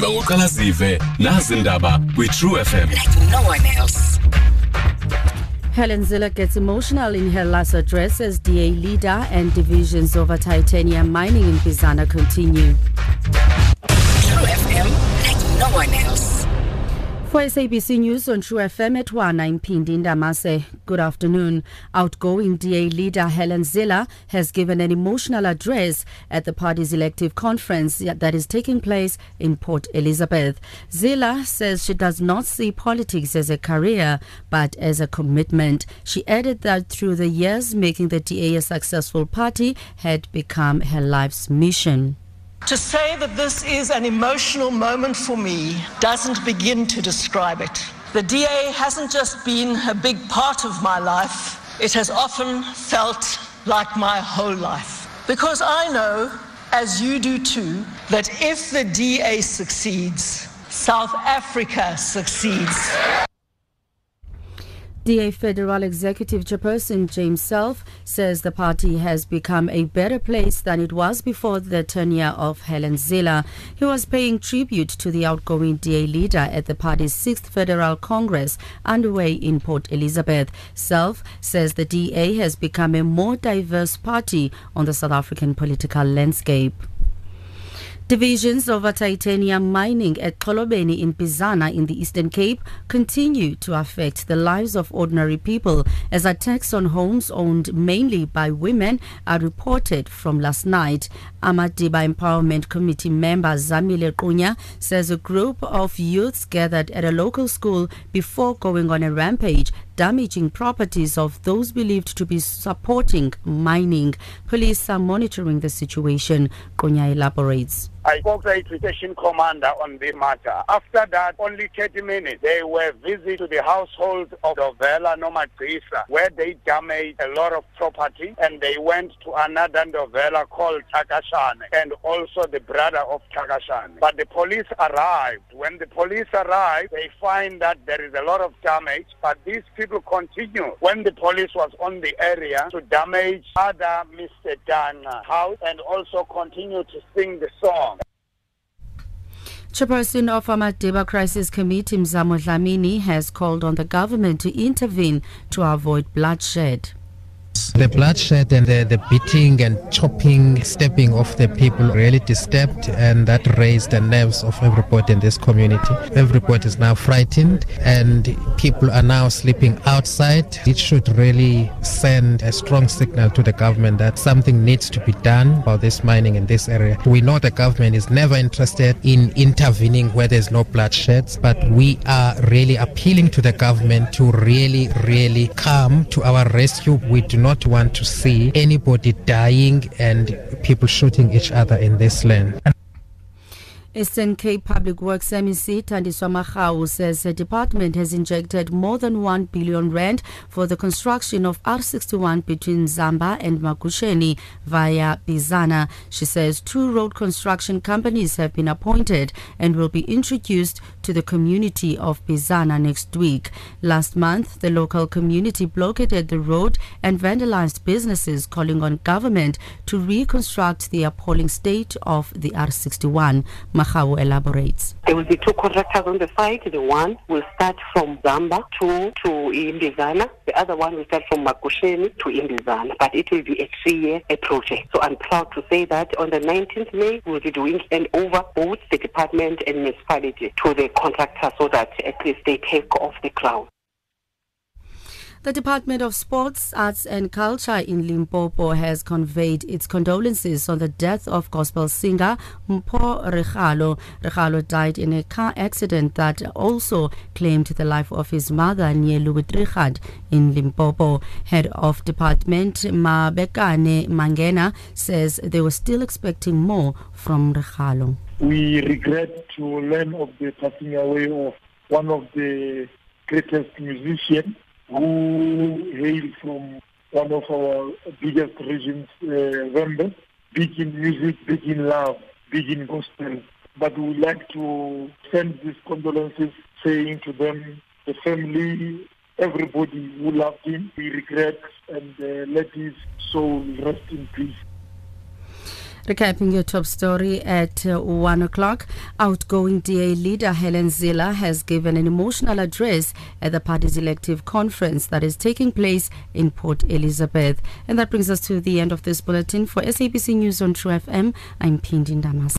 yiba ngoqala zive nazi indaba kwi-true fm like no one else. Helen Zille gets emotional in her last address as DA leader and divisions over titanium mining in Bizana continue. True FM, like no one else. For SABC News on True FM at 1, I'm Pindi Ndamase. Good afternoon. Outgoing DA leader Helen Zille has given an emotional address at the party's elective conference that is taking place in Port Elizabeth. Zille says she does not see politics as a career but as a commitment. She added that through the years, making the DA a successful party had become her life's mission. To say that this is an emotional moment for me doesn't begin to describe it. The DA hasn't just been a big part of my life, it has often felt like my whole life. Because I know, as you do too, that if the DA succeeds, South Africa succeeds. DA Federal Executive Chairperson James Self says the party has become a better place than it was before the tenure of Helen Zille. He was paying tribute to the outgoing DA leader at the party's 6th Federal Congress underway in Port Elizabeth. Self says the DA has become a more diverse party on the South African political landscape. Divisions over titanium mining at Xolobeni in Bizana in the Eastern Cape continue to affect the lives of ordinary people as attacks on homes owned mainly by women are reported from last night. Amadiba Empowerment Committee member Zamile Kunya says a group of youths gathered at a local school before going on a rampage damaging properties of those believed to be supporting mining. Police are monitoring the situation. Kunya elaborates. I spoke to a station commander on the matter. After that, only 30 minutes, they were visit to the household of Dovela Nomagisa, where they damaged a lot of property, and they went to another Dovela called Takashane, and also the brother of Takashane. But the police arrived. When the police arrived, they find that there is a lot of damage, but these people continue. When the police was on the area to damage other Mr. Dan house and also continue to sing the song. Chairperson of Amadiba Crisis Committee Mzamo Dlamini has called on the government to intervene to avoid bloodshed. The bloodshed and the, the beating and chopping, stepping of the people really disturbed and that raised the nerves of everybody in this community. Everybody is now frightened and people are now sleeping outside. It should really send a strong signal to the government that something needs to be done about this mining in this area. We know the government is never interested in intervening where there's no bloodshed, but we are really appealing to the government to really, really come to our rescue. We do not want to see anybody dying and people shooting each other in this land. Eastern Cape Public Works MEC Tandiswa Marawu says the department has injected more than 1 billion rand for the construction of R61 between Zamba and Makusheni via Bizana. She says two road construction companies have been appointed and will be introduced to the community of Bizana next week. Last month, the local community blockaded the road and vandalized businesses calling on government to reconstruct the appalling state of the R61. Marawu elaborates. There will be two contractors on the site. The one will start from Zamba to, to Imbizana. The other one will start from Makusheni to Imbizana. But it will be a three-year project. So I'm proud to say that on the 19th May, we'll be doing an over both the department and municipality to the contractor so that at least they take off the ground. The Department of Sports, Arts and Culture in Limpopo has conveyed its condolences on the death of gospel singer Mpho Regalo. Regalo died in a car accident that also claimed the life of his mother, Nyelu Trichat, in Limpopo. Head of Department Mabekane Mangena says they were still expecting more from Regalo. We regret to learn of the passing away of one of the greatest musicians who hail from one of our biggest regions, uh, big in music, big in love, big in gospel. But we would like to send these condolences, saying to them, the family, everybody who loved him, we regret and uh, let his soul rest in peace. Recapping your top story at uh, 1 o'clock, outgoing DA leader Helen Zille has given an emotional address at the party's elective conference that is taking place in Port Elizabeth. And that brings us to the end of this bulletin. For SABC News on True FM, I'm Pindi Ndamase.